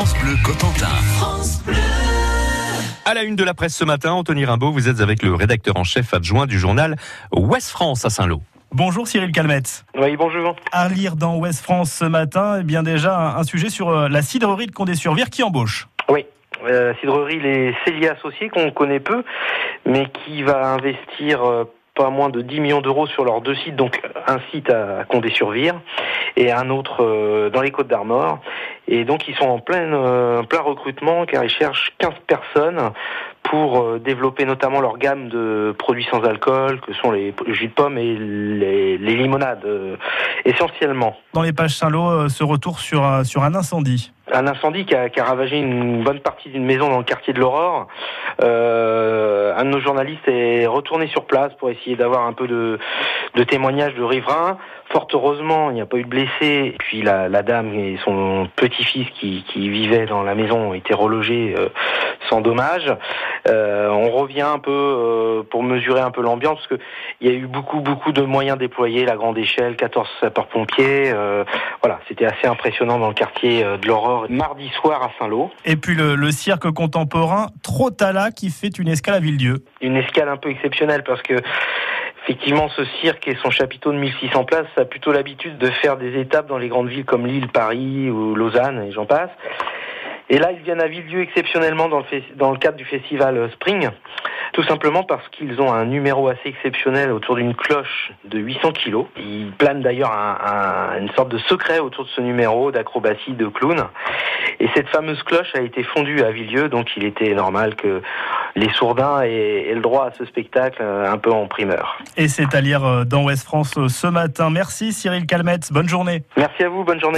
France Bleu Cotentin. À la une de la presse ce matin, Anthony Rimbaud, vous êtes avec le rédacteur en chef adjoint du journal Ouest France à Saint-Lô. Bonjour Cyril Calmette. Oui, bonjour. À lire dans Ouest France ce matin, eh bien déjà un, sujet sur euh, la cidrerie de Condé-sur-Vire qui embauche. Oui. Euh, cidrerie les Célia Associés qu'on connaît peu, mais qui va investir euh, pas moins de 10 millions d'euros sur leurs deux sites, donc un site à Condé-sur-Vire et un autre dans les Côtes d'Armor. Et donc ils sont en plein, euh, recrutement car ils cherchent 15 personnes pour euh, développer notamment leur gamme de produits sans alcool, que sont les jus de pommes et les, limonades, euh, essentiellement. Dans les pages Saint-Lô, euh, ce retour sur un incendie. Un incendie qui a, ravagé une bonne partie d'une maison dans le quartier de l'Aurore. Euh, un de nos journalistes est retourné sur place pour essayer d'avoir un peu de, de témoignages de riverains. Fort heureusement, il n'y a pas eu de blessés. Puis la, dame et son petit-fils qui, vivaient dans la maison ont été relogés euh, sans dommage. Euh, on revient un peu pour mesurer un peu l'ambiance parce que il y a eu beaucoup beaucoup de moyens déployés, la grande échelle, 14 sapeurs-pompiers. voilà, c'était assez impressionnant dans le quartier de l'Aurore mardi soir à Saint-Lô. Et puis le, le cirque contemporain Trotala qui fait une escale à Villedieu. Une escale un peu exceptionnelle parce que effectivement ce cirque et son chapiteau de 1600 places a plutôt l'habitude de faire des étapes dans les grandes villes comme Lille, Paris ou Lausanne et j'en passe. Et là, ils viennent à Villedieu exceptionnellement dans le, fes- dans le cadre du festival euh, Spring, tout simplement parce qu'ils ont un numéro assez exceptionnel autour d'une cloche de 800 kilos. Ils planent d'ailleurs un- un- une sorte de secret autour de ce numéro d'acrobatie de clown. Et cette fameuse cloche a été fondue à Villedieu, donc il était normal que les sourdins aient, aient le droit à ce spectacle euh, un peu en primeur. Et c'est à lire euh, dans Ouest France ce matin. Merci Cyril Calmette. Bonne journée. Merci à vous, bonne journée.